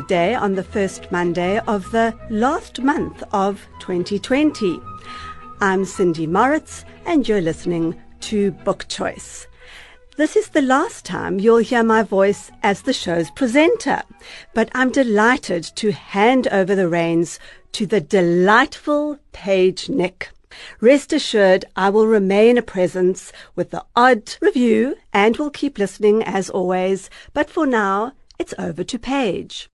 Midday on the first Monday of the last month of 2020. I'm Cindy Moritz, and you're listening to Book Choice. This is the last time you'll hear my voice as the show's presenter, but I'm delighted to hand over the reins to the delightful Paige Nick. Rest assured, I will remain a presence with the odd review and will keep listening as always. But for now, it's over to Paige.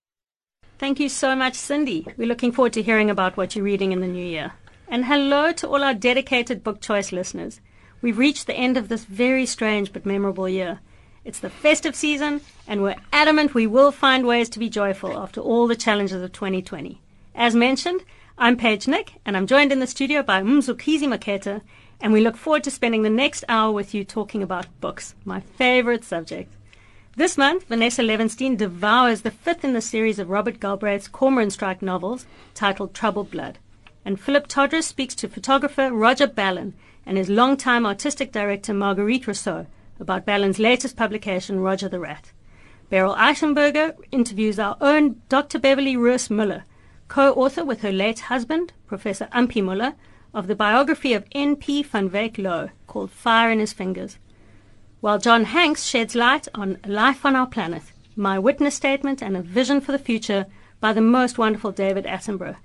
Thank you so much, Cindy. We're looking forward to hearing about what you're reading in the new year. And hello to all our dedicated book choice listeners. We've reached the end of this very strange but memorable year. It's the festive season, and we're adamant we will find ways to be joyful after all the challenges of 2020. As mentioned, I'm Paige Nick, and I'm joined in the studio by Mzukizi Maketa, and we look forward to spending the next hour with you talking about books, my favorite subject. This month, Vanessa Levenstein devours the fifth in the series of Robert Galbraith's Cormoran Strike novels titled Troubled Blood. And Philip Todres speaks to photographer Roger Ballen and his longtime artistic director Marguerite Rousseau about Ballen's latest publication, Roger the Rat. Beryl Eichenberger interviews our own Dr. Beverly Roos Muller, co-author with her late husband, Professor Ampie Muller, of the biography of N.P. van Wyk Louw called Fire in His Fingers. While John Hanks sheds light on life on our planet, my witness statement and a vision for the future by the most wonderful David Attenborough.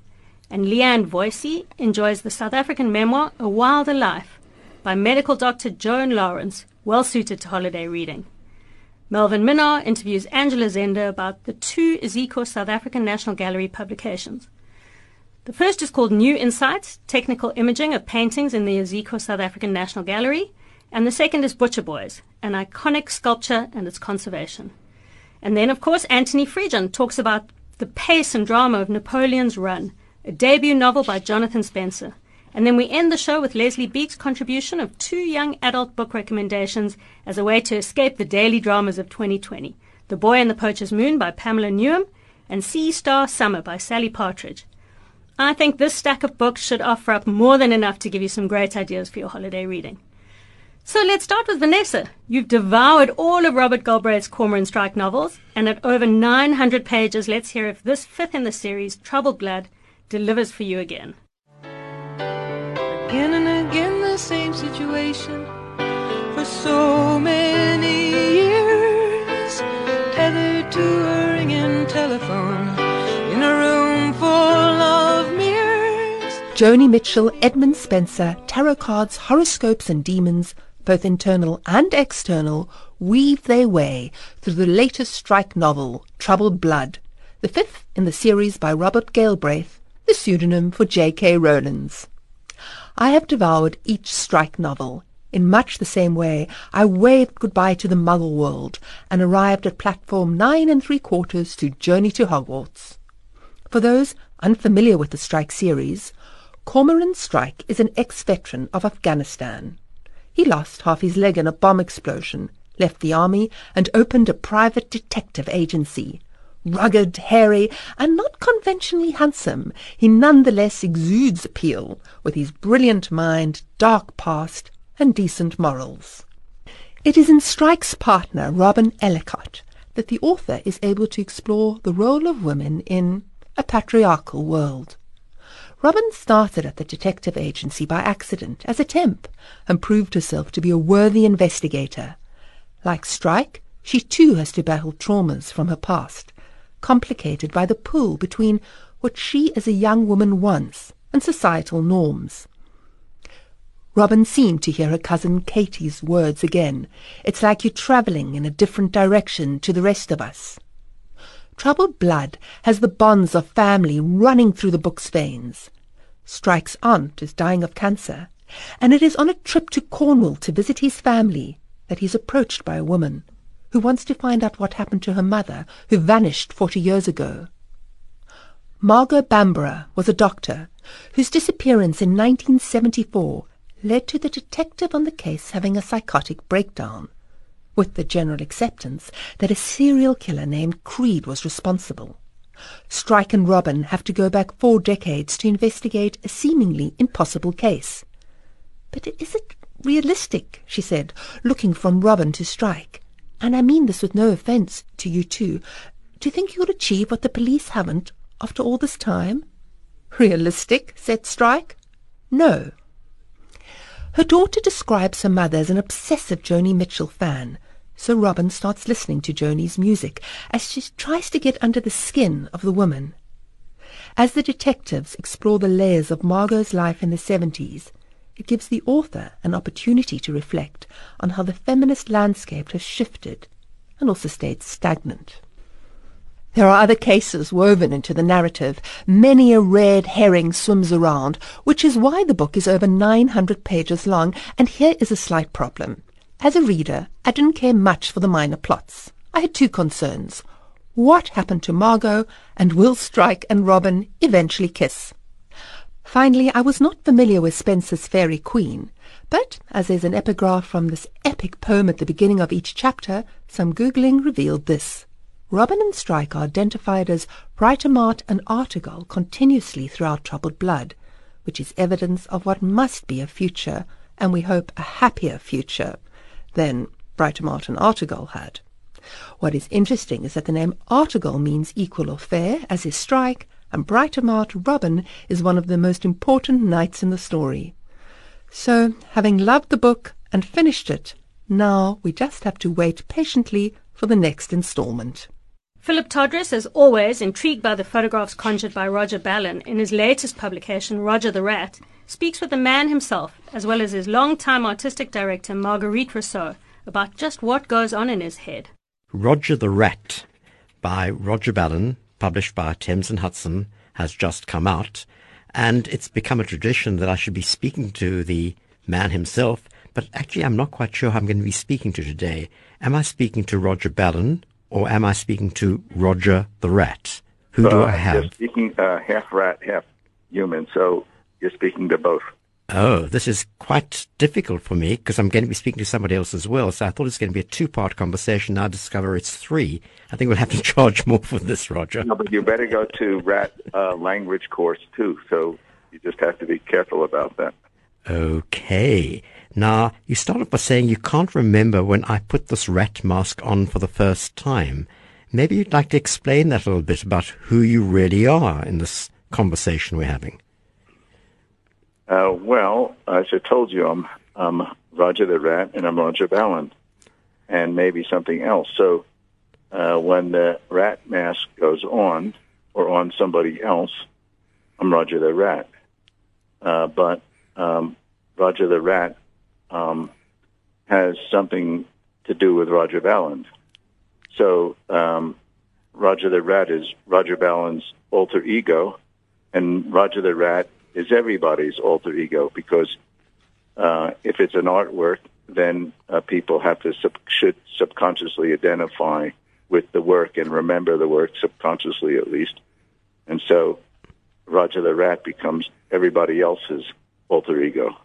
And Leanne Voysey enjoys the South African memoir A Wilder Life by medical doctor Joan Lawrence, well suited to holiday reading. Melvin Minnaar interviews Angela Zender about the two Iziko South African National Gallery publications. The first is called New Insights, Technical Imaging of Paintings in the Iziko South African National Gallery, and the second is Butcher Boys, an iconic sculpture and its conservation. And then, of course, Anthony Friedgen talks about the pace and drama of Napoleon's Run, a debut novel by Jonathan Spencer. And then we end the show with Leslie Beek's contribution of two young adult book recommendations as a way to escape the daily dramas of 2020 The Boy and the Poacher's Moon by Pamela Newham and Sea Star Summer by Sally Partridge. I think this stack of books should offer up more than enough to give you some great ideas for your holiday reading. So let's start with Vanessa. You've devoured all of Robert Galbraith's Cormoran Strike novels, and at over 900 pages, let's hear if this fifth in the series, Troubled Blood, delivers for you again. Again and again, the same situation for so many years, tethered to a ringing telephone in a room full of mirrors. Joni Mitchell, Edmund Spenser, tarot cards, horoscopes, and demons, both internal and external, weave their way through the latest strike novel, Troubled Blood, the fifth in the series by Robert Galbraith, the pseudonym for J.K. Rowlands. I have devoured each strike novel. In much the same way, I waved goodbye to the Muggle world and arrived at platform nine and three quarters to Journey to Hogwarts. For those unfamiliar with the Strike series, Cormoran Strike is an ex-veteran of Afghanistan. He lost half his leg in a bomb explosion, left the army, and opened a private detective agency. Rugged, hairy, and not conventionally handsome, he nonetheless exudes appeal with his brilliant mind, dark past, and decent morals. It is in Strike's partner, Robin Ellacott, that the author is able to explore the role of women in a patriarchal world. Robin started at the detective agency by accident as a temp and proved herself to be a worthy investigator. Like Strike, she too has to battle traumas from her past, complicated by the pull between what she as a young woman wants and societal norms. Robin seemed to hear her cousin Katie's words again. It's like you're travelling in a different direction to the rest of us. Troubled Blood has the bonds of family running through the book's veins. Strike's aunt is dying of cancer, and it is on a trip to Cornwall to visit his family that he is approached by a woman who wants to find out what happened to her mother, who vanished forty years ago. Margot Bamborough was a doctor whose disappearance in 1974 led to the detective on the case having a psychotic breakdown, with the general acceptance that a serial killer named Creed was responsible. Strike and Robin have to go back four decades to investigate a seemingly impossible case. But is it realistic, she said, looking from Robin to Strike, and I mean this with no offence to you two, you think you'll achieve what the police haven't after all this time? Realistic, said Strike. No. Her daughter describes her mother as an obsessive Joni Mitchell fan, so Robin starts listening to Joni's music as she tries to get under the skin of the woman. As the detectives explore the layers of Margot's life in the 70s, it gives the author an opportunity to reflect on how the feminist landscape has shifted and also stayed stagnant. There are other cases woven into the narrative. Many a red herring swims around, which is why the book is over 900 pages long, and here is a slight problem. As a reader, I didn't care much for the minor plots. I had two concerns. What happened to Margot, and will Strike and Robin eventually kiss? Finally, I was not familiar with Spenser's Faerie Queene, but as there's an epigraph from this epic poem at the beginning of each chapter, some Googling revealed this. Robin and Strike are identified as Britomart and Artegall continuously throughout Troubled Blood, which is evidence of what must be a future, and we hope a happier future, than Britomart and Artegall had. What is interesting is that the name Artegall means equal or fair, as is Strike, and Britomart Robin is one of the most important knights in the story. So, having loved the book and finished it, now we just have to wait patiently for the next installment. Philip Todres, as always, intrigued by the photographs conjured by Roger Ballen in his latest publication, Roger the Rat, speaks with the man himself, as well as his long-time artistic director, Marguerite Rousseau, about just what goes on in his head. Roger the Rat by Roger Ballen, published by Thames and Hudson, has just come out, and it's become a tradition that I should be speaking to the man himself, but actually I'm not quite sure who I'm going to be speaking to today. Am I speaking to Roger Ballen, or am I speaking to Roger the rat? Who do Uh, I have? You're speaking uh, half rat, half human, so you're speaking to both. Oh, this is quite difficult for me because I'm going to be speaking to somebody else as well. So I thought it was going to be a two-part conversation. Now I discover it's three. I think we'll have to charge more for this, Roger. No, but you better go to rat uh, language course too. So you just have to be careful about that. Okay. Now, you started by saying you can't remember when I put this rat mask on for the first time. Maybe you'd like to explain that a little bit about who you really are in this conversation we're having. Uh, well, as I told you, I'm, I'm Roger the Rat and I'm Roger Ballen, and maybe something else. So uh, when the rat mask goes on or on somebody else, I'm Roger the Rat. Uh, but um, Roger the Rat um, has something to do with Roger Ballen. So um, Roger the Rat is Roger Ballen's alter ego, and Roger the Rat is everybody's alter ego because uh, if it's an artwork, then uh, people have to sub- should subconsciously identify with the work and remember the work subconsciously at least. And so Roger the Rat becomes everybody else's alter ego.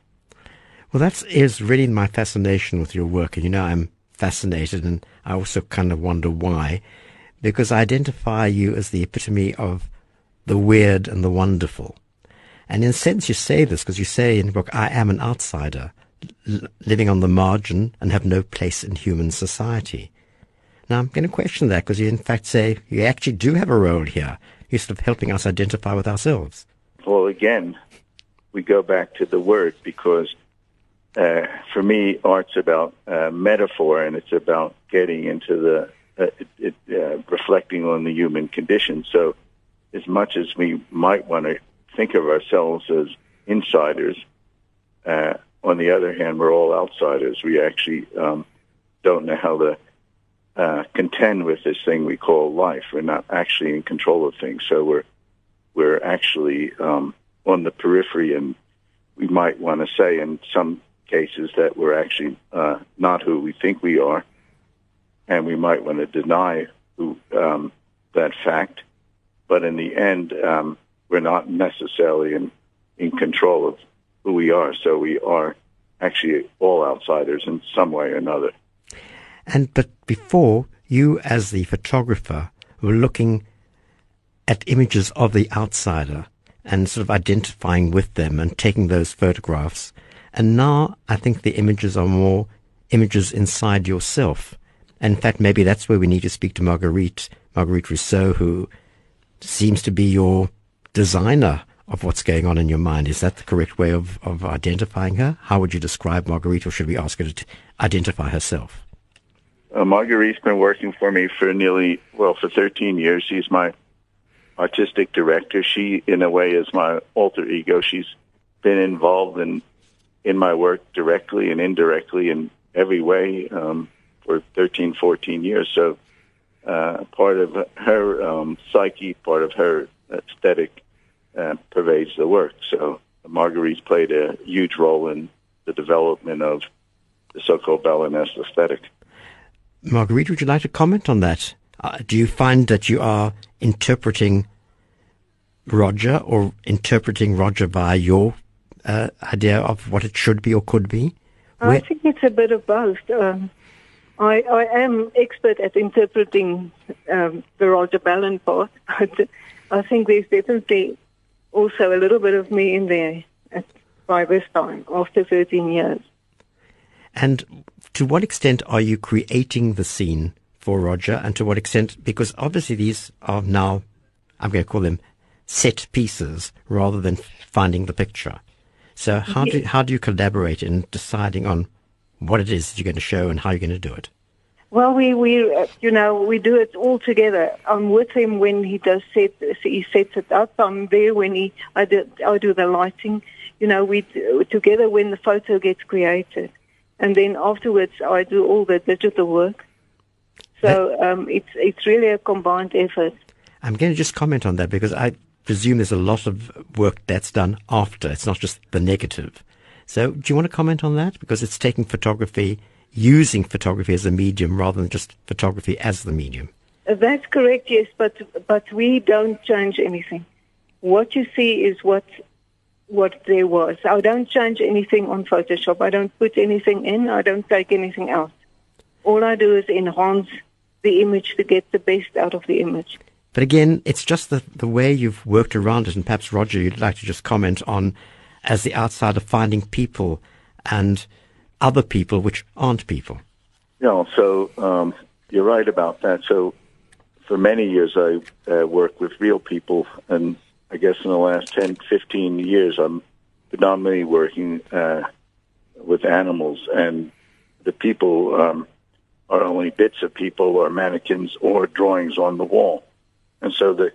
Well, that is really my fascination with your work. And you know, I'm fascinated and I also kind of wonder why. Because I identify you as the epitome of the weird and the wonderful. And in a sense, you say this because you say in the book, I am an outsider, l- living on the margin and have no place in human society. Now, I'm going to question that because you, in fact, say you actually do have a role here. You're sort of helping us identify with ourselves. Well, again, we go back to the word because uh, for me, art's about uh, metaphor and it's about getting into the uh, it, it, uh, reflecting on the human condition. So, as much as we might want to think of ourselves as insiders, uh, on the other hand, we're all outsiders. We actually um, don't know how to uh, contend with this thing we call life. We're not actually in control of things, so we're we're actually um, on the periphery, and we might want to say in some cases that we're actually uh, not who we think we are, and we might want to deny who, um, that fact. But in the end, um, we're not necessarily in in control of who we are. So we are actually all outsiders in some way or another. And but before you, as the photographer, were looking at images of the outsider and sort of identifying with them and taking those photographs. And now I think the images are more images inside yourself. And in fact, maybe that's where we need to speak to Marguerite. Marguerite Rousseau, who seems to be your designer of what's going on in your mind. Is that the correct way of, of identifying her? How would you describe Marguerite, or should we ask her to identify herself? Uh, Marguerite's been working for me for nearly, well, for 13 years. She's my artistic director. She, in a way, is my alter ego. She's been involved in in my work directly and indirectly in every way um, for 13, 14 years. So uh, part of her um, psyche, part of her aesthetic uh, pervades the work. So Marguerite played a huge role in the development of the so-called Ballenesque aesthetic. Marguerite, would you like to comment on that? Uh, do you find that you are interpreting Roger or interpreting Roger by your uh, idea of what it should be or could be? Where- I think it's a bit of both. Um, I, I, am expert at interpreting um, the Roger Ballen part, but I think there's definitely also a little bit of me in there at, by this time, after 13 years. And to what extent are you creating the scene for Roger, and to what extent, because obviously these are now, I'm going to call them set pieces rather than finding the picture. So how do how do you collaborate in deciding on what it is that you're going to show and how you're going to do it? Well, we we uh, you know we do it all together. I'm with him when he does set he sets it up. I'm there when he I do I do the lighting. You know, we together when the photo gets created, and then afterwards I do all the digital work. So um, it's it's really a combined effort. I'm going to just comment on that because I presume there's a lot of work that's done after. It's not just the negative. So, do you want to comment on that? Because it's taking photography, using photography as a medium rather than just photography as the medium. That's correct, yes, but but we don't change anything. What you see is what what there was. I don't change anything on Photoshop. I don't put anything in. I don't take anything out. All I do is enhance the image to get the best out of the image. But again, it's just the, the way you've worked around it. And perhaps, Roger, you'd like to just comment on, as the outsider, finding people and other people which aren't people. Yeah, so um, you're right about that. So for many years, I uh, worked with real people. And I guess in the last 10, 15 years, I'm predominantly working uh, with animals. And the people um, are only bits of people or mannequins or drawings on the wall. And so the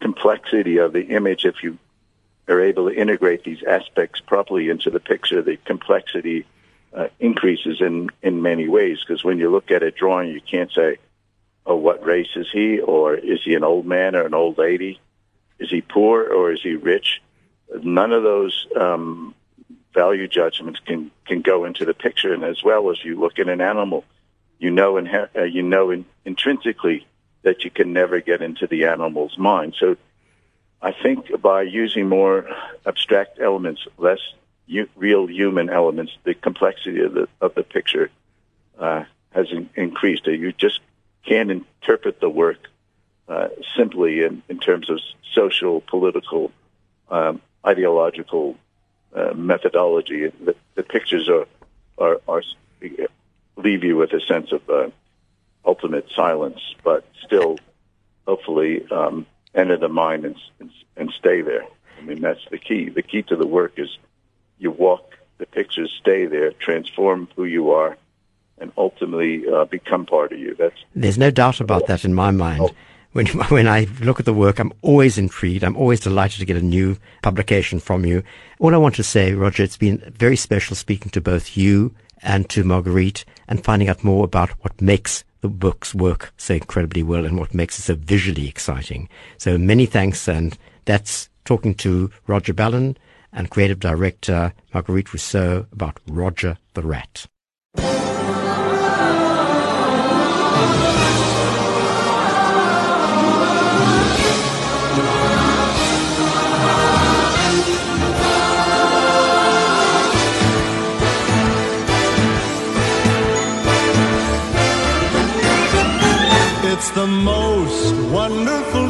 complexity of the image, if you are able to integrate these aspects properly into the picture, the complexity uh, increases in, in many ways. Because when you look at a drawing, you can't say, oh, what race is he? Or is he an old man or an old lady? Is he poor or is he rich? None of those um, value judgments can, can go into the picture. And as well as you look at an animal, you know, inher- uh, you know in, intrinsically that you can never get into the animal's mind. So I think by using more abstract elements, less u- real human elements, the complexity of the of the picture uh, has in- increased. You just can't interpret the work uh, simply in, in terms of social, political, um, ideological uh, methodology. The, the pictures are, are, are leave you with a sense of uh, ultimate silence, but still, hopefully, um, enter the mind and, and, and stay there. I mean, that's the key. The key to the work is you walk the pictures, stay there, transform who you are, and ultimately uh, become part of you. That's there's no doubt about that in my mind. When when I look at the work, I'm always intrigued. I'm always delighted to get a new publication from you. All I want to say, Roger, it's been very special speaking to both you and to Marguerite and finding out more about what makes the books work so incredibly well and what makes it so visually exciting. So many thanks, and that's talking to Roger Ballen and creative director Marguerite Rousseau about Roger the Rat. It's the most wonderful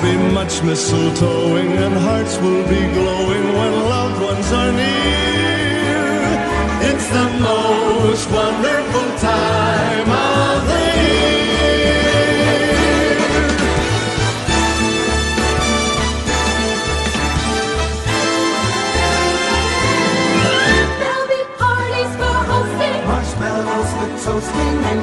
There'll be much mistletoeing and hearts will be glowing when loved ones are near. It's the most wonderful time of the year. There'll be parties for hosting, marshmallows for toasting, and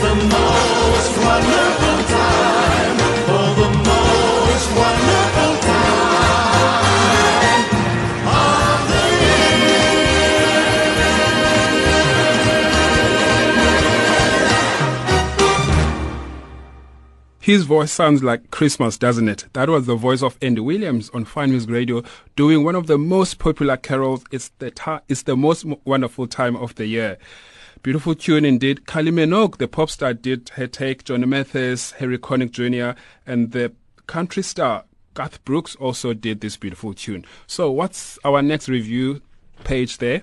the most wonderful time. Oh, the most wonderful time of the His voice sounds like Christmas, doesn't it? That was the voice of Andy Williams on Fine Music Radio doing one of the most popular carols. It's the, ti it's the most wonderful time of the year. Beautiful tune indeed. Kylie Minogue, the pop star, did her take. Johnny Mathis, Harry Connick Jr., and the country star Garth Brooks also did this beautiful tune. So, what's our next review Paige there?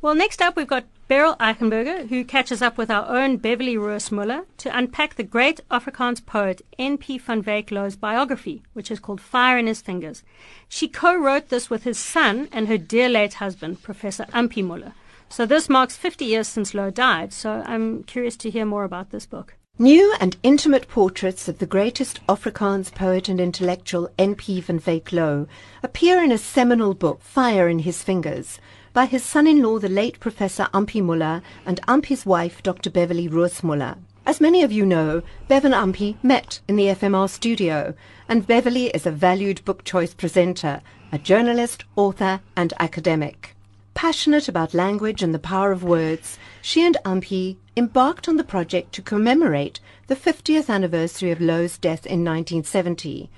Well, next up, we've got Beryl Eichenberger, who catches up with our own Beverly Roos Muller to unpack the great Afrikaans poet N.P. van Wyk biography, which is called Fire in His Fingers. She co-wrote this with his son and her dear late husband, Professor Ampie Muller. So this marks 50 years since Louw died, so I'm curious to hear more about this book. New and intimate portraits of the greatest Afrikaans poet and intellectual N.P. van Wyk Louw appear in a seminal book, Fire in His Fingers, by his son-in-law, the late Professor Ampie Muller, and Ampie's wife, Dr. Beverly Roos Muller. As many of you know, Bev and Ampie met in the FMR studio, and Beverly is a valued book choice presenter, a journalist, author, and academic. Passionate about language and the power of words, she and Ampie embarked on the project to commemorate the 50th anniversary of Louw's death in 1970,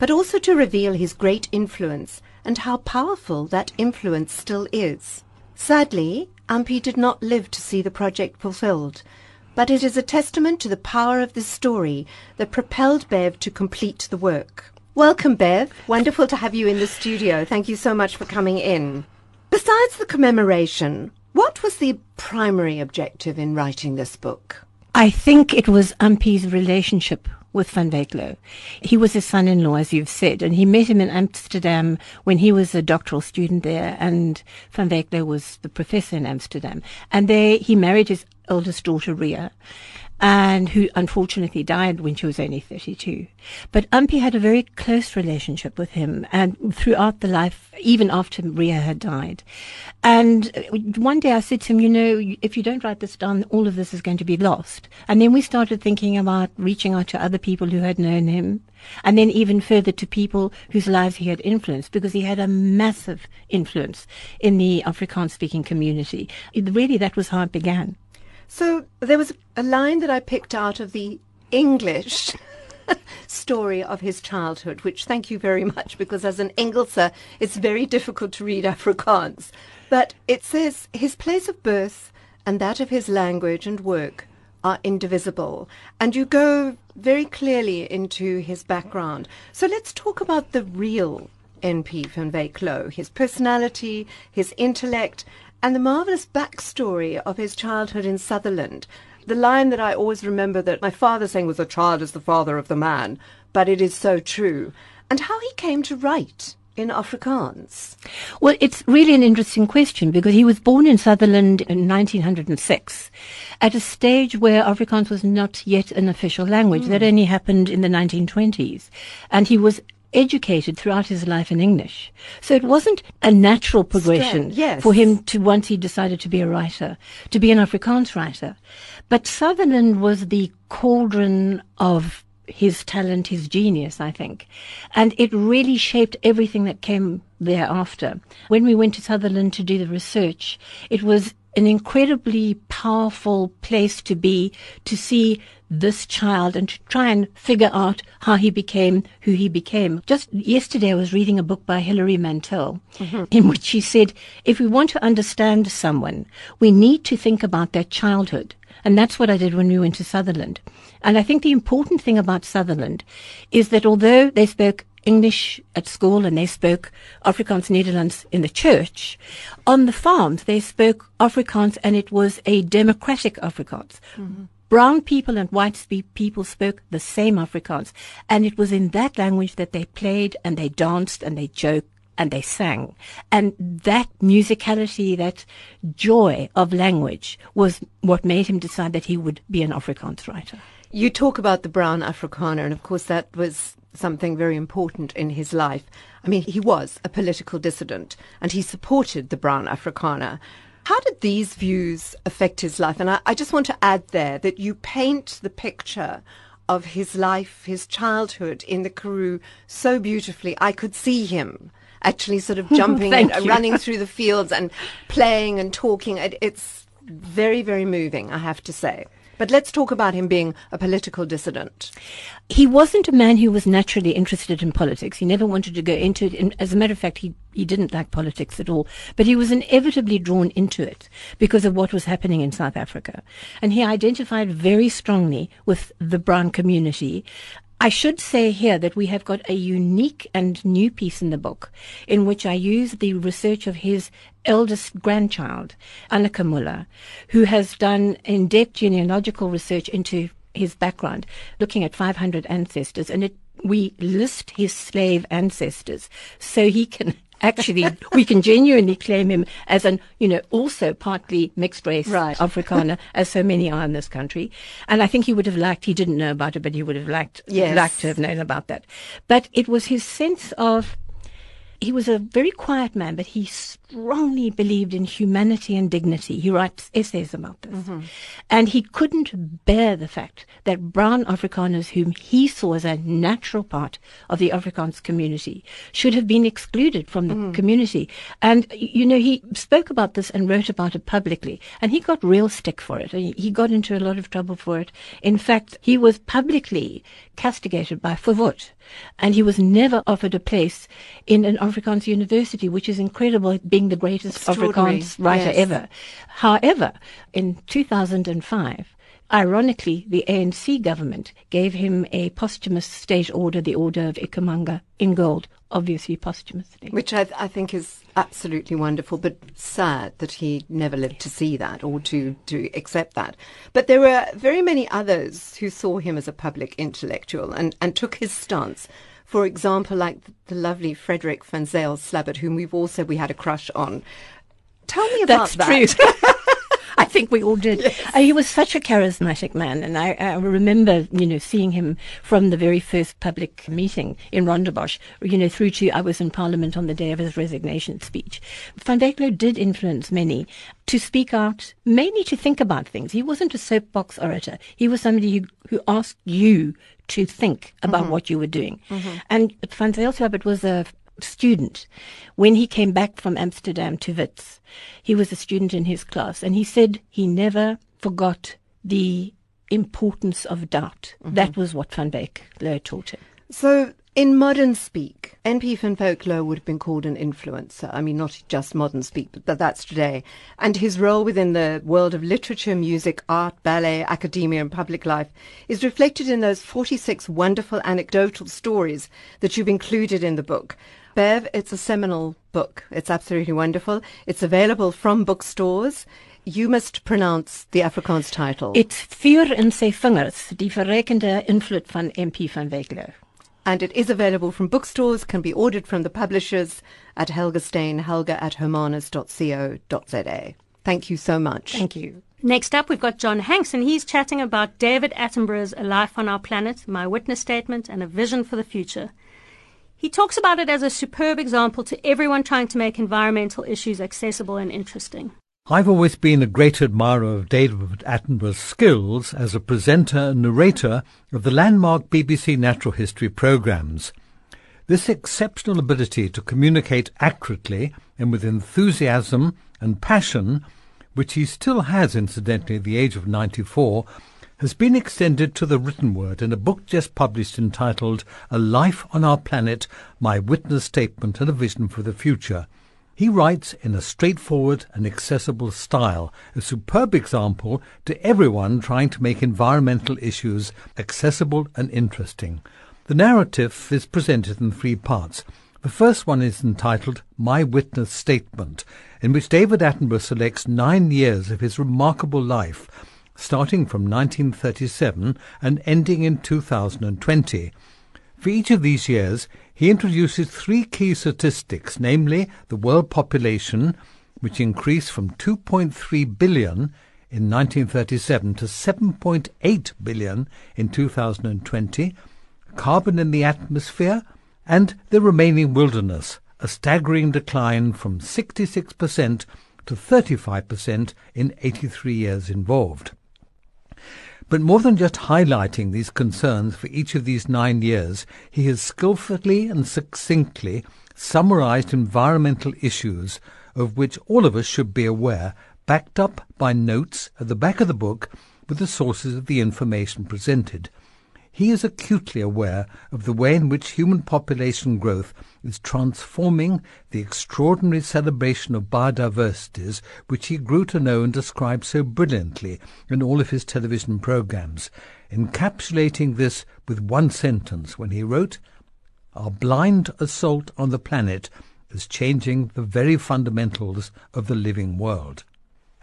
but also to reveal his great influence and how powerful that influence still is. Sadly, Ampie did not live to see the project fulfilled, but it is a testament to the power of this story that propelled Bev to complete the work. Welcome, Bev. Wonderful to have you in the studio. Thank you so much for coming in. Besides the commemoration, what was the primary objective in writing this book? I think it was Ampie's relationship with Van Wyk He was his son-in-law, as you've said, and he met him in Amsterdam when he was a doctoral student there, and Van Wyk was the professor in Amsterdam. And there he married his eldest daughter, Ria, and who unfortunately died when she was only 32. But Ampie had a very close relationship with him and throughout the life, even after Ria had died. And uh, one day I said to him, you know, if you don't write this down, all of this is going to be lost. And then we started thinking about reaching out to other people who had known him. And then even further to people whose lives he had influenced because he had a massive influence in the Afrikaans speaking community. It, really, that was how it began. So there was a line that I picked out of the English story of his childhood, which thank you very much, because as an Englisher, it's very difficult to read Afrikaans. But it says, his place of birth and that of his language and work are indivisible. And you go very clearly into his background. So let's talk about the real NP van Louw, his personality, his intellect, and the marvelous backstory of his childhood in Sutherland. The line that I always remember that my father saying was, "A child is the father of the man," but it is so true. And how he came to write in Afrikaans. Well, it's really an interesting question because he was born in Sutherland in 1906 at a stage where Afrikaans was not yet an official language. Hmm. That only happened in the 1920s. And he was educated throughout his life in English. So it wasn't a natural progression yes. for him to once he decided to be a writer, to be an Afrikaans writer. But Sutherland was the cauldron of his talent, his genius, I think. And it really shaped everything that came thereafter. When we went to Sutherland to do the research, it was an incredibly powerful place to be to see this child and to try and figure out how he became who he became. Just yesterday I was reading a book by Hilary Mantel mm-hmm. in which she said, if we want to understand someone, we need to think about their childhood. And that's what I did when we went to Sutherland. And I think the important thing about Sutherland is that although they spoke English at school and they spoke Afrikaans Nederlands in the church, on the farms they spoke Afrikaans and it was a democratic Afrikaans. Mm-hmm. Brown people and white people spoke the same Afrikaans. And it was in that language that they played and they danced and they joked and they sang. And that musicality, that joy of language was what made him decide that he would be an Afrikaans writer. You talk about the brown Afrikaner, and of course that was something very important in his life. I mean, he was a political dissident, and he supported the brown Afrikaner. How did these views affect his life? And I, I just want to add there that you paint the picture of his life, his childhood in the Karoo so beautifully. I could see him actually sort of jumping and you. running through the fields and playing and talking. It, it's very, very moving, I have to say. But let's talk about him being a political dissident. he wasn't a man who was naturally interested in politics. He never wanted to go into it. And as a matter of fact, he, he didn't like politics at all. But he was inevitably drawn into it because of what was happening in South Africa. And he identified very strongly with the brown community. I should say here that we have got a unique and new piece in the book in which I use the research of his eldest grandchild, Anneke Muller, who has done in-depth genealogical research into his background, looking at 500 ancestors, and it, we list his slave ancestors so he can actually, we can genuinely claim him as an, you know, also partly mixed race Right. Afrikaner, as so many are in this country. And I think he would have liked, he didn't know about it, but he would have liked, Yes. liked to have known about that. But it was his sense of, he was a very quiet man, but he strongly believed in humanity and dignity. He writes essays about this. Mm-hmm. And he couldn't bear the fact that brown Afrikaners, whom he saw as a natural part of the Afrikaans community, should have been excluded from the mm-hmm. community. And, you know, he spoke about this and wrote about it publicly. And he got real stick for it. He got into a lot of trouble for it. In fact, he was publicly castigated by Verwoerd. And he was never offered a place in an Afrikaans university, which is incredible, being the greatest Afrikaans writer yes. ever. However, in 2005, ironically, the ANC government gave him a posthumous state order, the Order of Ikhamanga, in gold, obviously posthumously. Which I, I think is absolutely wonderful, but sad that he never lived to see that or to, to accept that. But there were very many others who saw him as a public intellectual and, and took his stance. For example, like the lovely Frederik van Zyl Slabbert, whom we've all said we had a crush on. Tell me about That's that. true. I think we all did. Uh, he was such a charismatic man, and I, I remember, you know, seeing him from the very first public meeting in Rondebosch, you know, through to I was in Parliament on the day of his resignation speech. Van Wyk Louw did influence many to speak out, mainly to think about things. He wasn't a soapbox orator. He was somebody who, who asked you to think about what you were doing. And Van Zyl Slabbert was a student. When he came back from Amsterdam to Wits, he was a student in his class, and he said he never forgot the importance of doubt. Mm-hmm. That was what Van Beek taught him. So, in modern speak, NP van Volklo would have been called an influencer. I mean, not just modern speak, but that's today. And his role within the world of literature, music, art, ballet, academia, and public life is reflected in those 46 wonderful anecdotal stories that you've included in the book. Bev, it's a seminal book. It's absolutely wonderful. It's available from bookstores. You must pronounce the Afrikaans title. It's Vuur in sy vingers, die verreikende invloed van N.P. van Wyk and it is available from bookstores, can be ordered from the publishers at Helga Steyn, helga at hermanus.co.za. Thank you so much. Thank you. Next up, we've got John Hanks, and he's chatting about David Attenborough's A Life on Our Planet, My Witness Statement, and a Vision for the Future. He talks about it as a superb example to everyone trying to make environmental issues accessible and interesting. I've always been a great admirer of David Attenborough's skills as a presenter and narrator of the landmark BBC Natural History programmes. This exceptional ability to communicate accurately and with enthusiasm and passion, which he still has incidentally at the age of 94, has been extended to the written word in a book just published entitled A Life on Our Planet, My Witness Statement and a Vision for the Future. He writes in a straightforward and accessible style, a superb example to everyone trying to make environmental issues accessible and interesting. The narrative is presented in three parts. The first one is entitled My Witness Statement, in which David Attenborough selects nine years of his remarkable life, starting from 1937 and ending in 2020. For each of these years, he introduces three key statistics, namely the world population, which increased from 2.3 billion in 1937 to 7.8 billion in 2020, carbon in the atmosphere, and the remaining wilderness, a staggering decline from 66% to 35% in 83 years involved. But more than just highlighting these concerns for each of these nine years, he has skillfully and succinctly summarized environmental issues of which all of us should be aware, backed up by notes at the back of the book with the sources of the information presented. He is acutely aware of the way in which human population growth is transforming the extraordinary celebration of biodiversities which he grew to know and describe so brilliantly in all of his television programs, encapsulating this with one sentence when he wrote, Our blind assault on the planet is changing the very fundamentals of the living world.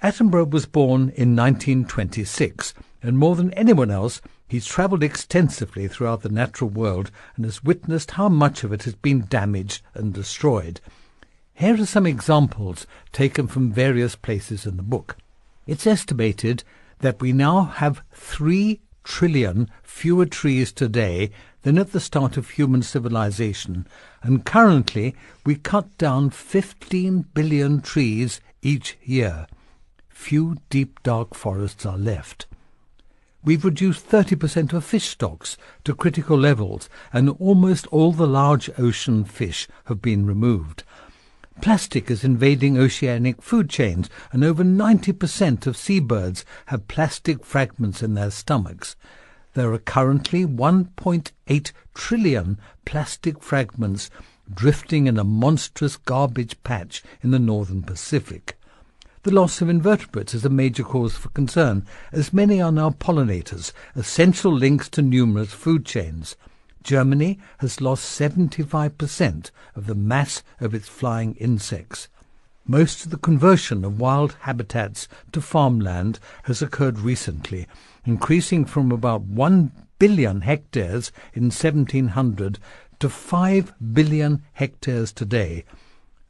Attenborough was born in 1926, and more than anyone else, he's travelled extensively throughout the natural world and has witnessed how much of it has been damaged and destroyed. Here are some examples taken from various places in the book. It's estimated that we now have three trillion fewer trees today than at the start of human civilization, and currently we cut down 15 billion trees each year few deep dark forests are left. We've reduced 30% of fish stocks to critical levels, and almost all the large ocean fish have been removed. Plastic is invading oceanic food chains, and over 90% of seabirds have plastic fragments in their stomachs. There are currently 1.8 trillion plastic fragments drifting in a monstrous garbage patch in the northern Pacific. The loss of invertebrates is a major cause for concern, as many are now pollinators, essential links to numerous food chains. Germany has lost 75% of the mass of its flying insects. Most of the conversion of wild habitats to farmland has occurred recently, increasing from about 1 billion hectares in 1700 to 5 billion hectares today,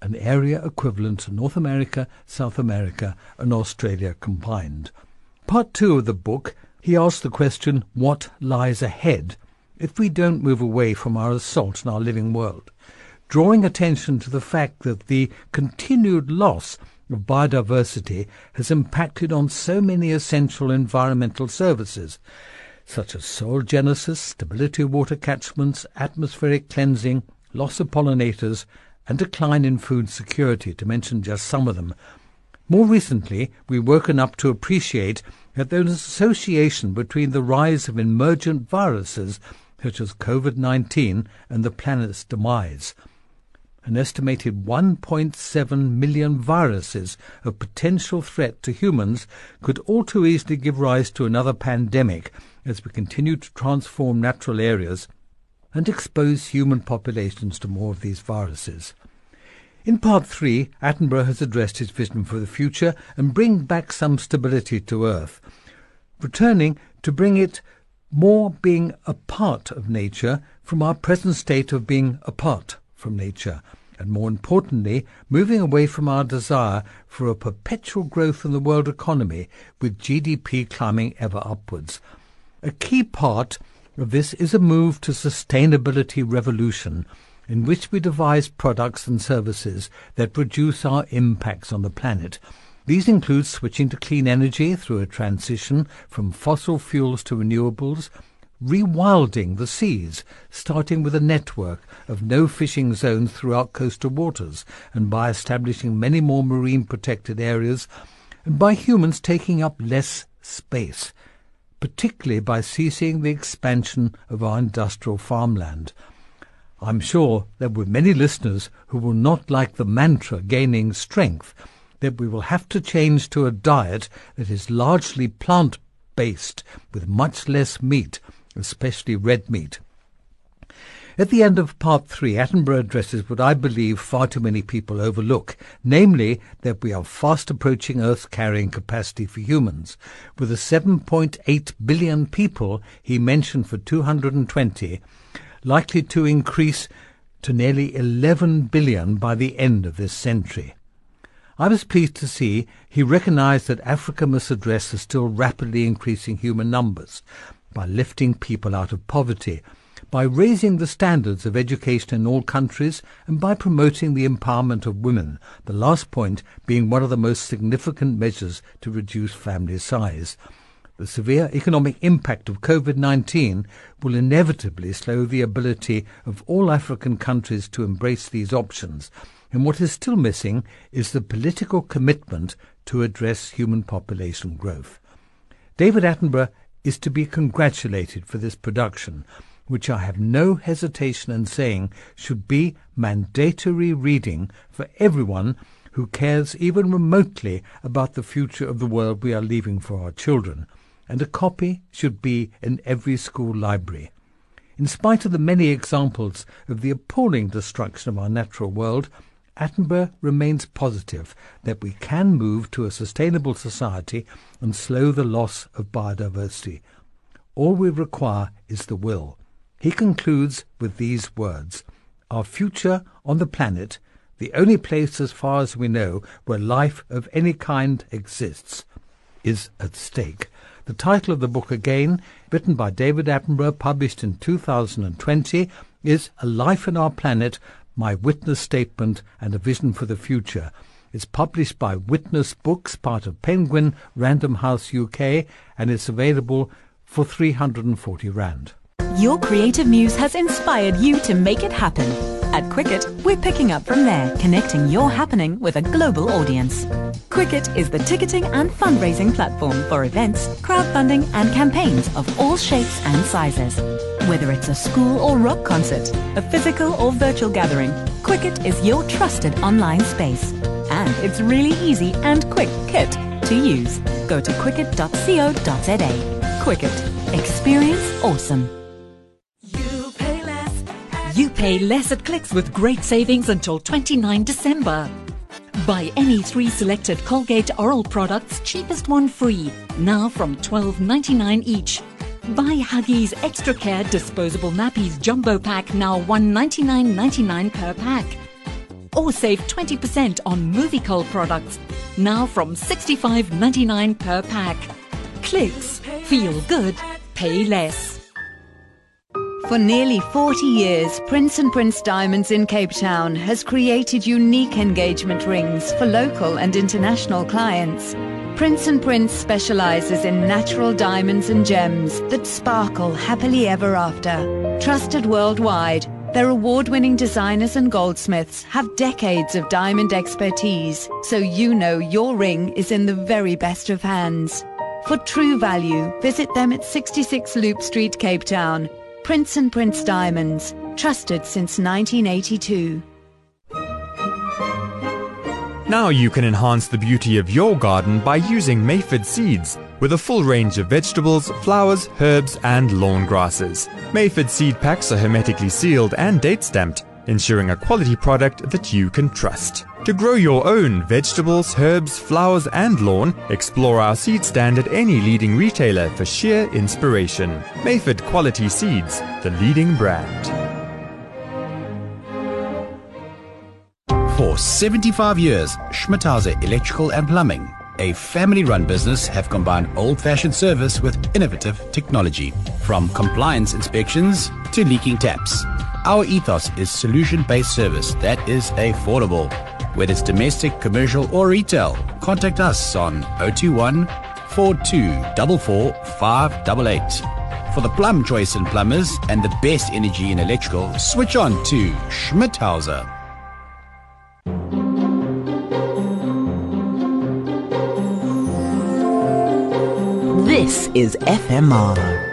an area equivalent to North America, South America, and Australia combined. Part two of the book, he asks the question, What lies ahead if we don't move away from our assault on our living world? Drawing attention to the fact that the continued loss of biodiversity has impacted on so many essential environmental services, such as soil genesis, stability of water catchments, atmospheric cleansing, loss of pollinators, and decline in food security, to mention just some of them. More recently, we've woken up to appreciate that there is an association between the rise of emergent viruses, such as COVID 19, and the planet's demise. An estimated 1.7 million viruses of potential threat to humans could all too easily give rise to another pandemic as we continue to transform natural areas and expose human populations to more of these viruses. In part three, Attenborough has addressed his vision for the future and bring back some stability to Earth, returning to bring it more being a part of nature from our present state of being apart from nature, and more importantly, moving away from our desire for a perpetual growth in the world economy with GDP climbing ever upwards. A key part of this is a move to sustainability revolution in which we devise products and services that reduce our impacts on the planet. These include switching to clean energy through a transition from fossil fuels to renewables, rewilding the seas, starting with a network of no fishing zones throughout coastal waters, and by establishing many more marine protected areas, and by humans taking up less space, particularly by ceasing the expansion of our industrial farmland. I'm sure there were many listeners who will not like the mantra gaining strength that we will have to change to a diet that is largely plant based with much less meat, especially red meat. At the end of part three, Attenborough addresses what I believe far too many people overlook, namely that we are fast approaching Earth's carrying capacity for humans. With the 7.8 billion people he mentioned for 220, likely to increase to nearly 11 billion by the end of this century. I was pleased to see he recognized that Africa must address the still rapidly increasing human numbers by lifting people out of poverty, by raising the standards of education in all countries, and by promoting the empowerment of women, the last point being one of the most significant measures to reduce family size. The severe economic impact of COVID-19 will inevitably slow the ability of all African countries to embrace these options, and what is still missing is the political commitment to address human population growth. David Attenborough is to be congratulated for this production, which I have no hesitation in saying should be mandatory reading for everyone who cares even remotely about the future of the world we are leaving for our children, and a copy should be in every school library. In spite of the many examples of the appalling destruction of our natural world, Attenborough remains positive that we can move to a sustainable society and slow the loss of biodiversity. All we require is the will. He concludes with these words Our future on the planet, the only place as far as we know where life of any kind exists, is at stake. The title of the book, again, written by David Attenborough, published in 2020, is A Life in Our Planet my witness statement and a vision for the future. It's published by Witness Books, part of Penguin Random House UK, and it's available for 340 Rand. Your creative muse has inspired you to make it happen. At Quicket, we're picking up from there, connecting your happening with a global audience. Quicket is the ticketing and fundraising platform for events, crowdfunding, and campaigns of all shapes and sizes. Whether it's a school or rock concert, a physical or virtual gathering, Quicket is your trusted online space. And it's really easy and quick kit to use. Go to quicket.co.za. Quicket. Experience awesome. You pay less at Clicks with great savings until 29 December. Buy any three selected Colgate oral products, cheapest one free, now from $12.99 each. Buy Huggies Extra Care disposable nappies jumbo pack, now $199.99 per pack. Or save 20% on Movicol products, now from $65.99 per pack. Clicks. Feel good. Pay less. For nearly 40 years, Prince and Prince Diamonds in Cape Town has created unique engagement rings for local and international clients. Prince and Prince specializes in natural diamonds and gems that sparkle happily ever after. Trusted worldwide, their award-winning designers and goldsmiths have decades of diamond expertise, so you know your ring is in the very best of hands. For true value, visit them at 66 Loop Street, Cape Town. Prince and Prince Diamonds, trusted since 1982. Now you can enhance the beauty of your garden by using Mayford seeds. with a full range of vegetables, flowers, herbs, and lawn grasses. Mayford seed packs are hermetically sealed and date stamped, ensuring a quality product that you can trust. To grow your own vegetables, herbs, flowers, and lawn, explore our seed stand at any leading retailer for sheer inspiration. Mayford Quality Seeds, the leading brand. For 75 years, Schmidhauser Electrical and Plumbing, a family-run business, have combined old-fashioned service with innovative technology. From compliance inspections to leaking taps. Our ethos is solution-based service that is affordable. Whether it's domestic, commercial, or retail, contact us on 021 4244 588. For the plum choice in plumbers and the best energy in electrical, switch on to Schmidhauser. This is FMR.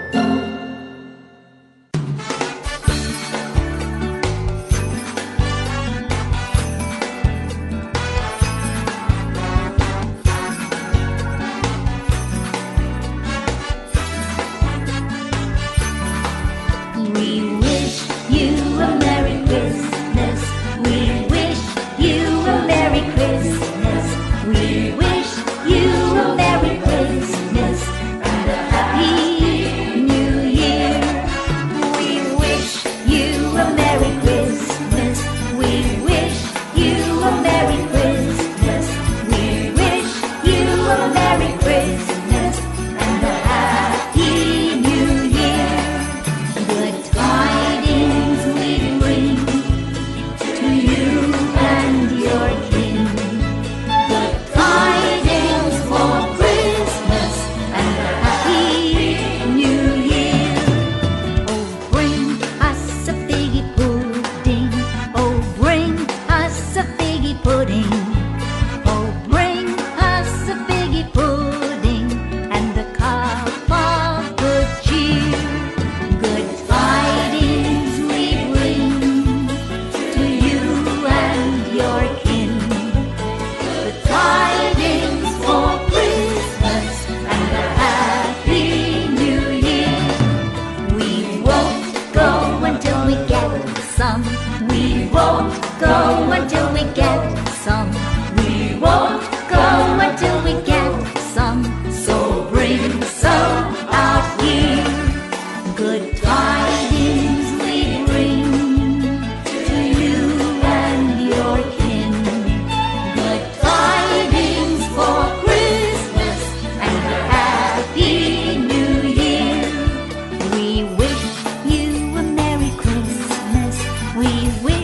We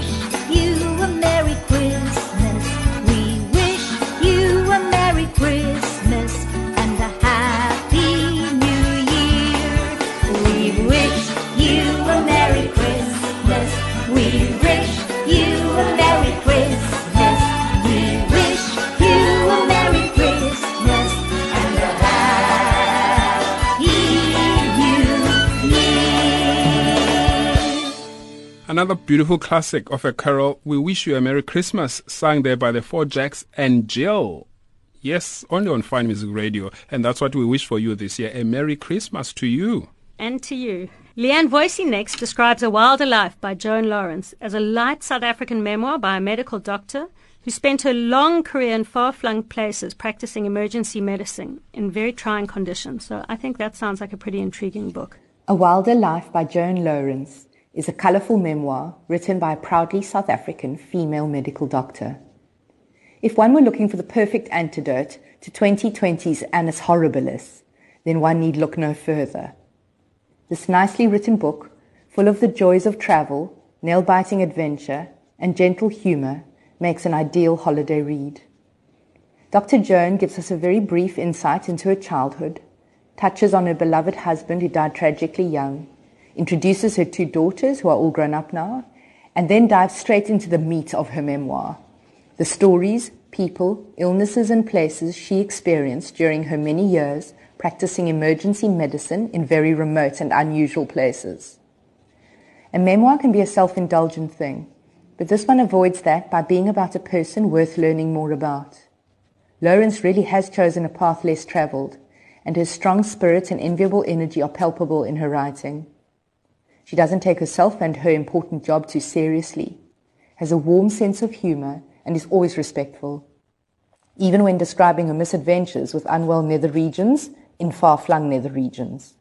Another beautiful classic of a carol, We Wish You a Merry Christmas, sung there by the Four Jacks and Jill. Yes, only on Fine Music Radio. And that's what we wish for you this year. A Merry Christmas to you. And to you. Leanne Voicey next describes A Wilder Life by Joan Lawrence as a light South African memoir by a medical doctor who spent her long career in far-flung places practicing emergency medicine in very trying conditions. So I think that sounds like a pretty intriguing book. A Wilder Life by Joan Lawrence is a colourful memoir written by a proudly South African female medical doctor. If one were looking for the perfect antidote to 2020's Annus Horribilis, then one need look no further. This nicely written book, full of the joys of travel, nail-biting adventure, and gentle humour, makes an ideal holiday read. Dr. Joan gives us a very brief insight into her childhood, touches on her beloved husband who died tragically young, introduces her two daughters who are all grown up now, and then dives straight into the meat of her memoir. The stories, people, illnesses, and places she experienced during her many years practicing emergency medicine in very remote and unusual places. A memoir can be a self-indulgent thing, but this one avoids that by being about a person worth learning more about. Lawrence really has chosen a path less travelled, and her strong spirit and enviable energy are palpable in her writing. She doesn't take herself and her important job too seriously, has a warm sense of humor, and is always respectful. Even when describing her misadventures with unwell nether regions in far-flung nether regions.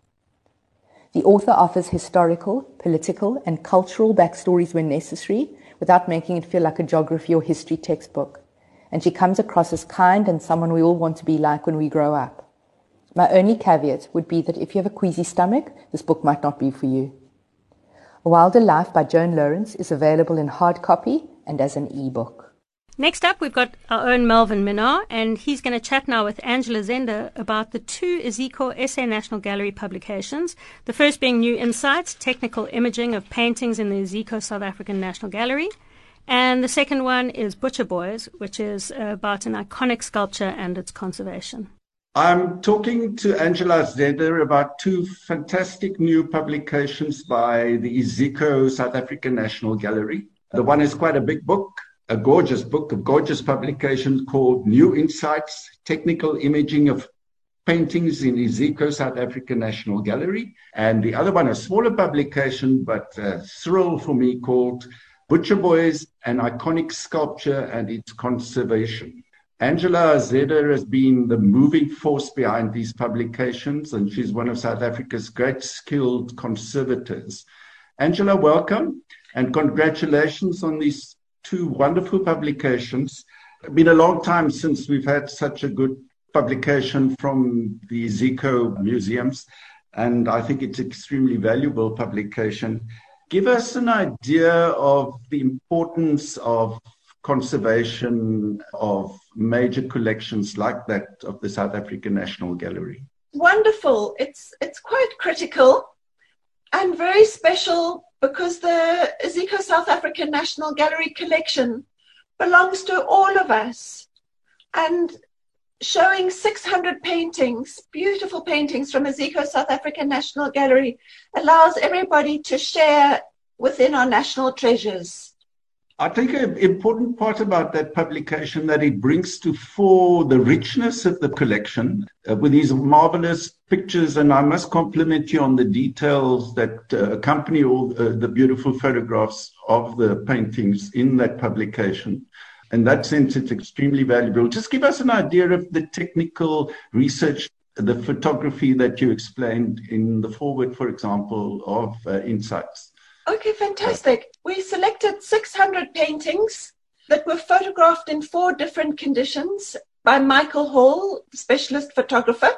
The author offers historical, political, and cultural backstories when necessary without making it feel like a geography or history textbook. And she comes across as kind and someone we all want to be like when we grow up. My only caveat would be that if you have a queasy stomach, this book might not be for you. Wilder Life by Joan Lawrence is available in hard copy and as an e-book. Next up, we've got our own Melvyn Minnaar, and he's going to chat now with Angela Zehnder about the two Iziko SA National Gallery publications. The first being New Insights, Technical Imaging of Paintings in the Iziko South African National Gallery. And the second one is Butcher Boys, which is about an iconic sculpture and its conservation. I'm talking to Angela Zehnder about two fantastic new publications by the Iziko South African National Gallery. The one is quite a big book, a gorgeous book, a gorgeous publication called New Insights Technical Imaging of Paintings in Iziko South African National Gallery. And the other one, a smaller publication, but a thrill for me, called Butcher Boys An Iconic Sculpture and Its Conservation. Angela Zehnder has been the moving force behind these publications, and she's one of South Africa's great skilled conservators. Angela, welcome and congratulations on these two wonderful publications. It's been a long time since we've had such a good publication from the Iziko museums, and I think it's an extremely valuable publication. Give us an idea of the importance of conservation of major collections like that of the South African National Gallery. Wonderful. It's it's quite critical and very special because the Iziko South African National Gallery collection belongs to all of us. And showing 600 paintings, beautiful paintings from Iziko South African National Gallery, allows everybody to share within our national treasures. I think an important part about that publication that it brings to fore the richness of the collection uh, with these marvelous pictures, and I must compliment you on the details that uh, accompany all uh, the beautiful photographs of the paintings in that publication. In that sense, it's extremely valuable. Just give us an idea of the technical research, the photography that you explained in the forward, for example, of uh, Insights. Okay, fantastic. We selected 600 paintings that were photographed in four different conditions by Michael Hall, specialist photographer.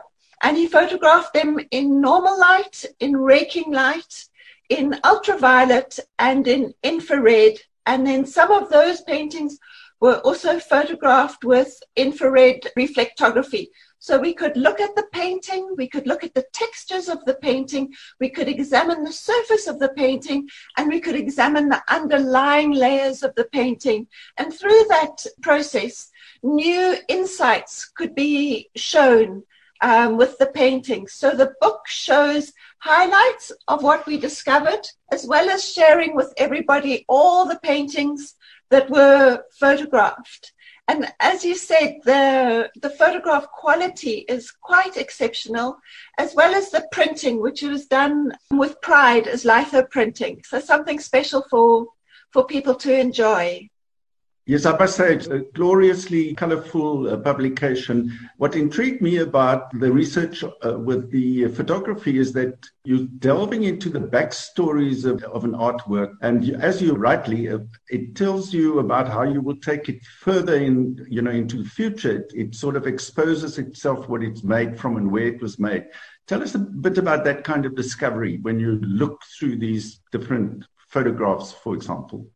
And he photographed them in normal light, in raking light, in ultraviolet, and in infrared. And then some of those paintings were also photographed with infrared reflectography. So we could look at the painting, we could look at the textures of the painting, we could examine the surface of the painting, and we could examine the underlying layers of the painting. And through that process, new insights could be shown um, with the painting. So the book shows highlights of what we discovered, as well as sharing with everybody all the paintings that were photographed. And as you said, the, the photograph quality is quite exceptional, as well as the printing, which was done with pride as litho printing. So something special for, for people to enjoy. Yes, I must say it's a gloriously colorful uh, publication. What intrigued me about the research uh, with the photography is that you're delving into the backstories of, of an artwork. And you, as you rightly, uh, it tells you about how you will take it further in, you know, into the future. It, it sort of exposes itself what it's made from and where it was made. Tell us a bit about that kind of discovery when you look through these different photographs, for example.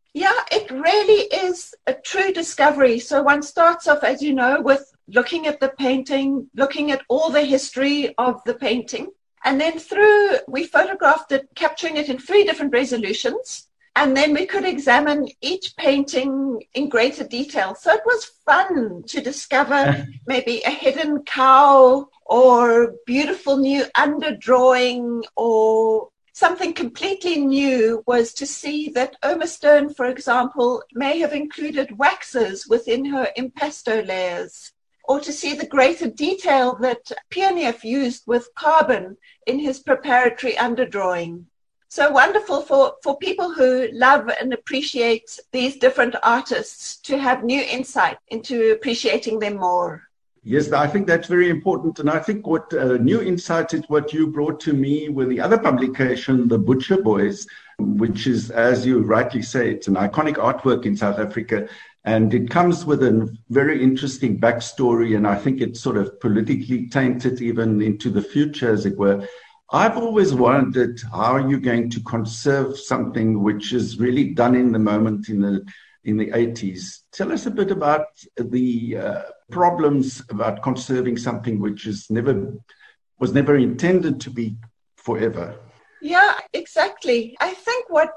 It really is a true discovery. So one starts off, as you know, with looking at the painting, looking at all the history of the painting. And then through, we photographed it, capturing it in three different resolutions. And then we could examine each painting in greater detail. So it was fun to discover maybe a hidden cow or beautiful new underdrawing or Something completely new was to see that Irma Stern, for example, may have included waxes within her impasto layers. or to see the greater detail that Pierneef used with carbon in his preparatory underdrawing. So wonderful for, for people who love and appreciate these different artists to have new insight into appreciating them more. Yes, I think that's very important. And I think what uh, new insight is what you brought to me with the other publication, The Butcher Boys, which is, as you rightly say, it's an iconic artwork in South Africa. And it comes with a very interesting backstory. And I think it's sort of politically tainted even into the future, as it were. I've always wondered how are you going to conserve something which is really done in the moment in the in the 80s. Tell us a bit about the uh, problems about conserving something which is never was never intended to be forever. Yeah, exactly. I think what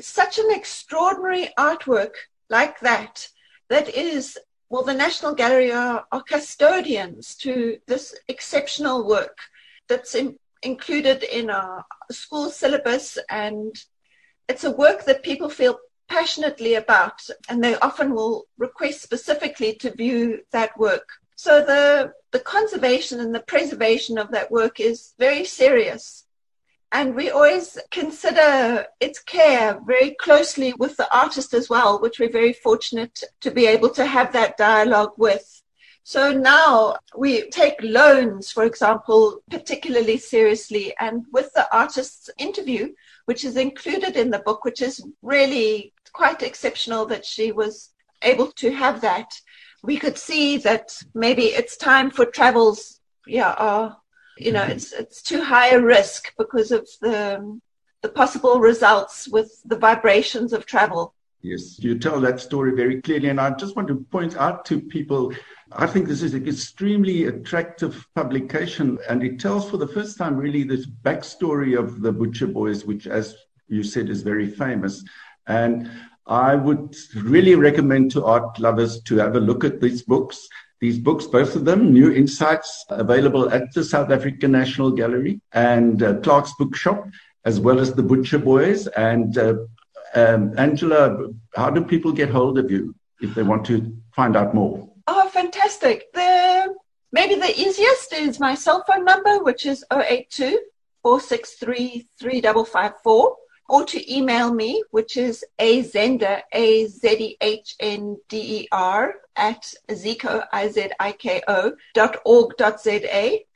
such an extraordinary artwork like that that is well the National Gallery are, are custodians to this exceptional work that's in, included in our school syllabus and it's a work that people feel passionately about and they often will request specifically to view that work so the the conservation and the preservation of that work is very serious and we always consider its care very closely with the artist as well which we're very fortunate to be able to have that dialogue with so now we take loans, for example, particularly seriously. And with the artist's interview, which is included in the book, which is really quite exceptional that she was able to have that, we could see that maybe it's time for travels. Yeah, are, you know, mm-hmm. it's it's too high a risk because of the the possible results with the vibrations of travel. Yes, you tell that story very clearly. And I just want to point out to people I think this is an extremely attractive publication, and it tells for the first time really this backstory of the Butcher Boys, which, as you said, is very famous. And I would really recommend to art lovers to have a look at these books. These books, both of them, New Insights, available at the South African National Gallery and uh, Clarke's Bookshop, as well as the Butcher Boys. And uh, um, Angela, how do people get hold of you if they want to find out more? Oh, fantastic. The maybe the easiest is my cell phone number, which is 082 463 3554, or to email me, which is azehnder, A Z E H N D E R, at iziko, I Z I K O, dot org dot za.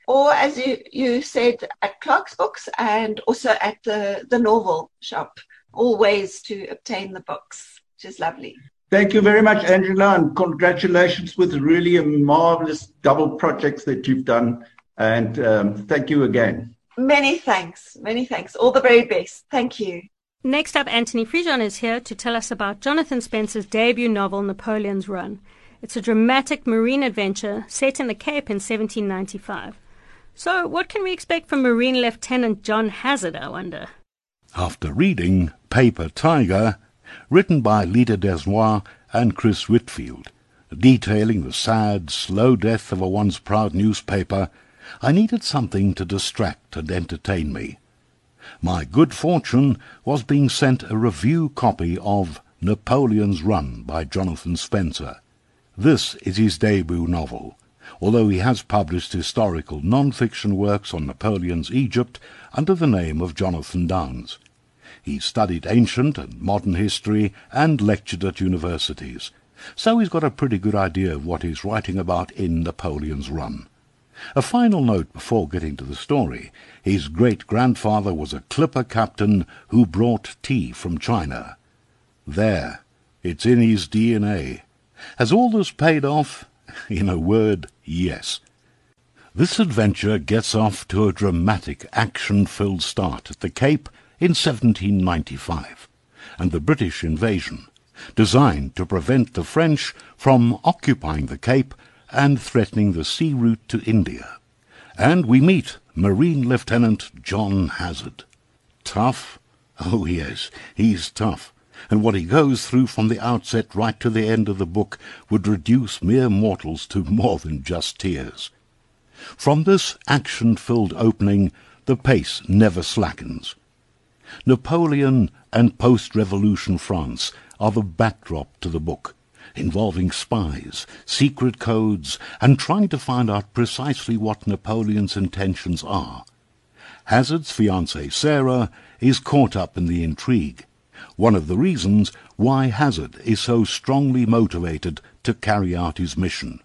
Or as you, you said, at Clarke's Books and also at the, the Norval shop, all ways to obtain the books, which is lovely. Thank you very much, Angela, and congratulations with really a marvelous double projects that you've done. And um, thank you again. Many thanks. Many thanks. All the very best. Thank you. Next up, Anthony Frijon is here to tell us about Jonathan Spencer's debut novel, Napoleon's Run. It's a dramatic marine adventure set in the Cape in 1795. So, what can we expect from Marine Lieutenant John Hazard, I wonder? After reading Paper Tiger, written by Alide Dasnois and Chris Whitfield, detailing the sad, slow death of a once proud newspaper, I needed something to distract and entertain me. My good fortune was being sent a review copy of Napoleon's Run by Jonathan Spencer. This is his debut novel, although he has published historical non-fiction works on Napoleon's Egypt under the name of Jonathan Downes. He studied ancient and modern history and lectured at universities, so he's got a pretty good idea of what he's writing about in Napoleon's Run. A final note before getting to the story. His great-grandfather was a clipper captain who brought tea from China. There, it's in his DNA. Has all this paid off? In a word, yes. This adventure gets off to a dramatic, action-filled start at the Cape in 1795, and the British invasion, designed to prevent the French from occupying the Cape and threatening the sea route to India. And we meet Marine Lieutenant John Hazard. Tough? Oh, yes, he's tough. And what he goes through from the outset right to the end of the book would reduce mere mortals to more than just tears. From this action-filled opening, the pace never slackens. Napoleon and post-revolution France are the backdrop to the book, involving spies, secret codes, and trying to find out precisely what Napoleon's intentions are. Hazard's fiancée Sarah is caught up in the intrigue, one of the reasons why Hazard is so strongly motivated to carry out his mission.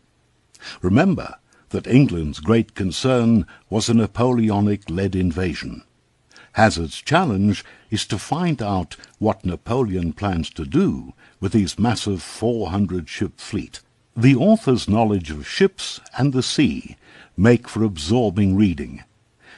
Remember that England's great concern was a Napoleonic-led invasion. Hazard's challenge is to find out what Napoleon plans to do with his massive 400-ship fleet. The author's knowledge of ships and the sea make for absorbing reading.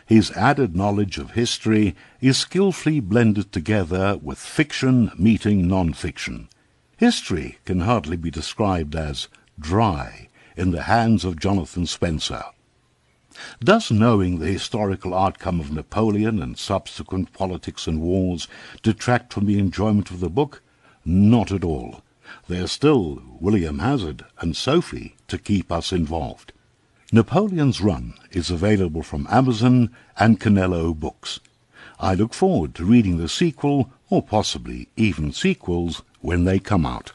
His added knowledge of history is skillfully blended together with fiction meeting non-fiction. History can hardly be described as dry in the hands of Jonathan Spencer. Does knowing the historical outcome of Napoleon and subsequent politics and wars detract from the enjoyment of the book? Not at all. There's still William Hazard and Sophie to keep us involved. Napoleon's Run is available from Amazon and Canelo Books. I look forward to reading the sequel, or possibly even sequels, when they come out.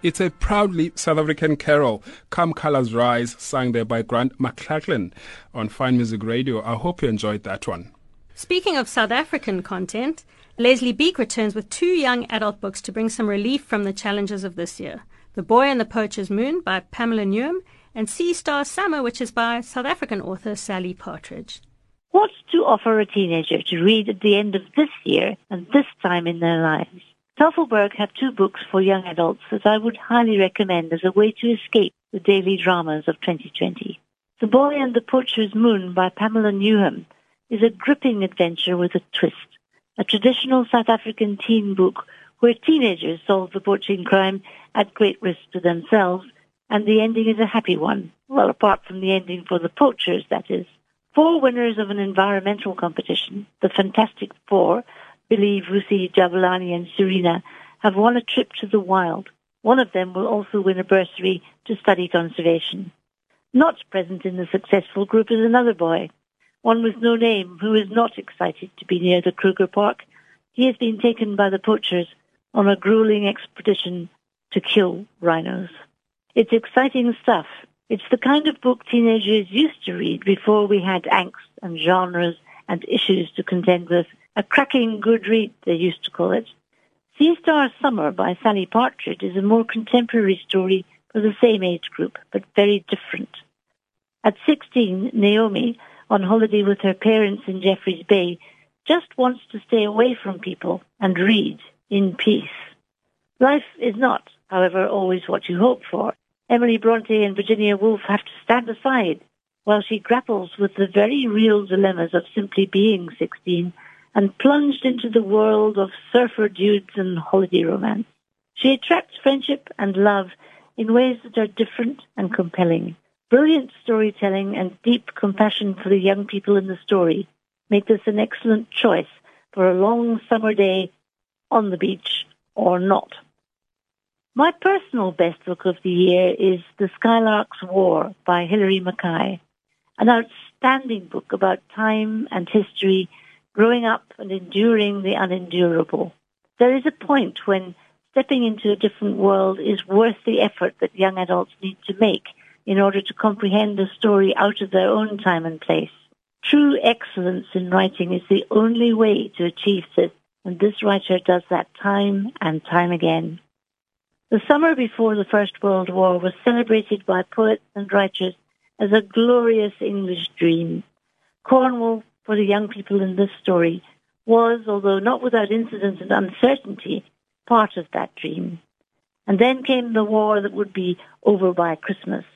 It's a proudly South African carol, Come Colors Rise, sung there by Grant McLachlan on Fine Music Radio. I hope you enjoyed that one. Speaking of South African content, Leslie Beake returns with two young adult books to bring some relief from the challenges of this year. The Boy and the Poacher's Moon by Pamela Newham and Sea Star Summer, which is by South African author Sally Partridge. What to offer a teenager to read at the end of this year and this time in their lives? Tafelberg have two books for young adults that I would highly recommend as a way to escape the daily dramas of 2020. The Boy and the Poacher's Moon by Pamela Newham is a gripping adventure with a twist, a traditional South African teen book where teenagers solve the poaching crime at great risk to themselves, and the ending is a happy one. Well, apart from the ending for the poachers, that is. Four winners of an environmental competition, the Fantastic Four, Billy, Vusi, Jabulani, and Serena, have won a trip to the wild. One of them will also win a bursary to study conservation. Not present in the successful group is another boy, one with no name, who is not excited to be near the Kruger Park. He has been taken by the poachers on a grueling expedition to kill rhinos. It's exciting stuff. It's the kind of book teenagers used to read before we had angst and genres and issues to contend with. A cracking good read, they used to call it. Sea Star Summer by Sally Partridge is a more contemporary story for the same age group, but very different. At 16, Naomi, on holiday with her parents in Jeffreys Bay, just wants to stay away from people and read in peace. Life is not, however, always what you hope for. Emily Bronte and Virginia Woolf have to stand aside while she grapples with the very real dilemmas of simply being 16 and plunged into the world of surfer dudes and holiday romance. She attracts friendship and love in ways that are different and compelling. Brilliant storytelling and deep compassion for the young people in the story make this an excellent choice for a long summer day on the beach or not. My personal best book of the year is The Skylark's War by Hilary McKay, an outstanding book about time and history, growing up and enduring the unendurable. There is a point when stepping into a different world is worth the effort that young adults need to make in order to comprehend the story out of their own time and place. True excellence in writing is the only way to achieve this, and this writer does that time and time again. The summer before the First World War was celebrated by poets and writers as a glorious English dream. Cornwall, for the young people in this story, was, although not without incident and uncertainty, part of that dream. And then came the war that would be over by Christmas,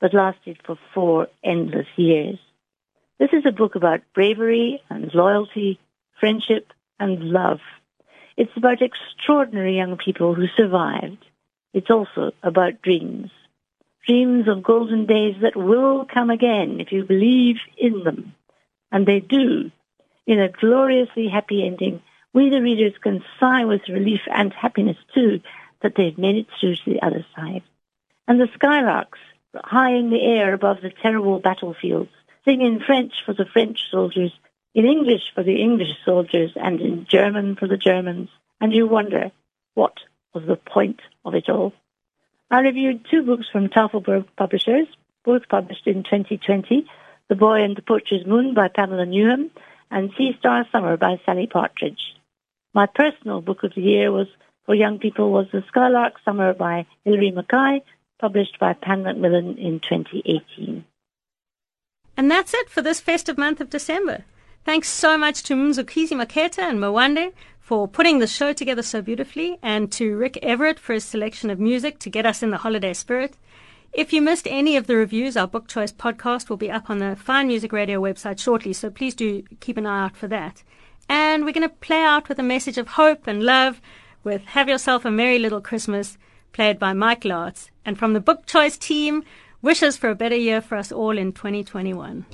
but lasted for four endless years. This is a book about bravery and loyalty, friendship and love. It's about extraordinary young people who survived. It's also about dreams. Dreams of golden days that will come again if you believe in them. And they do. In a gloriously happy ending, we the readers can sigh with relief and happiness too that they've made it through to the other side. And the skylarks, high in the air above the terrible battlefields, sing in French for the French soldiers, in English for the English soldiers, and in German for the Germans. And you wonder, what was the point of it all? I reviewed two books from Tafelberg Publishers, both published in 2020, The Boy and the Poacher's Moon by Pamela Newham, and Sea Star Summer by Sally Partridge. My personal book of the year was for young people was The Skylark Summer by Hilary McKay, published by Pan Macmillan in 2018. And that's it for this festive month of December. Thanks so much to Mzukizi Maketa and Mwande for putting the show together so beautifully, and to Rick Everett for his selection of music to get us in the holiday spirit. If you missed any of the reviews, our Book Choice podcast will be up on the Fine Music Radio website shortly, so please do keep an eye out for that. And we're going to play out with a message of hope and love with Have Yourself a Merry Little Christmas, played by Mike Lartz. And from the Book Choice team, wishes for a better year for us all in 2021.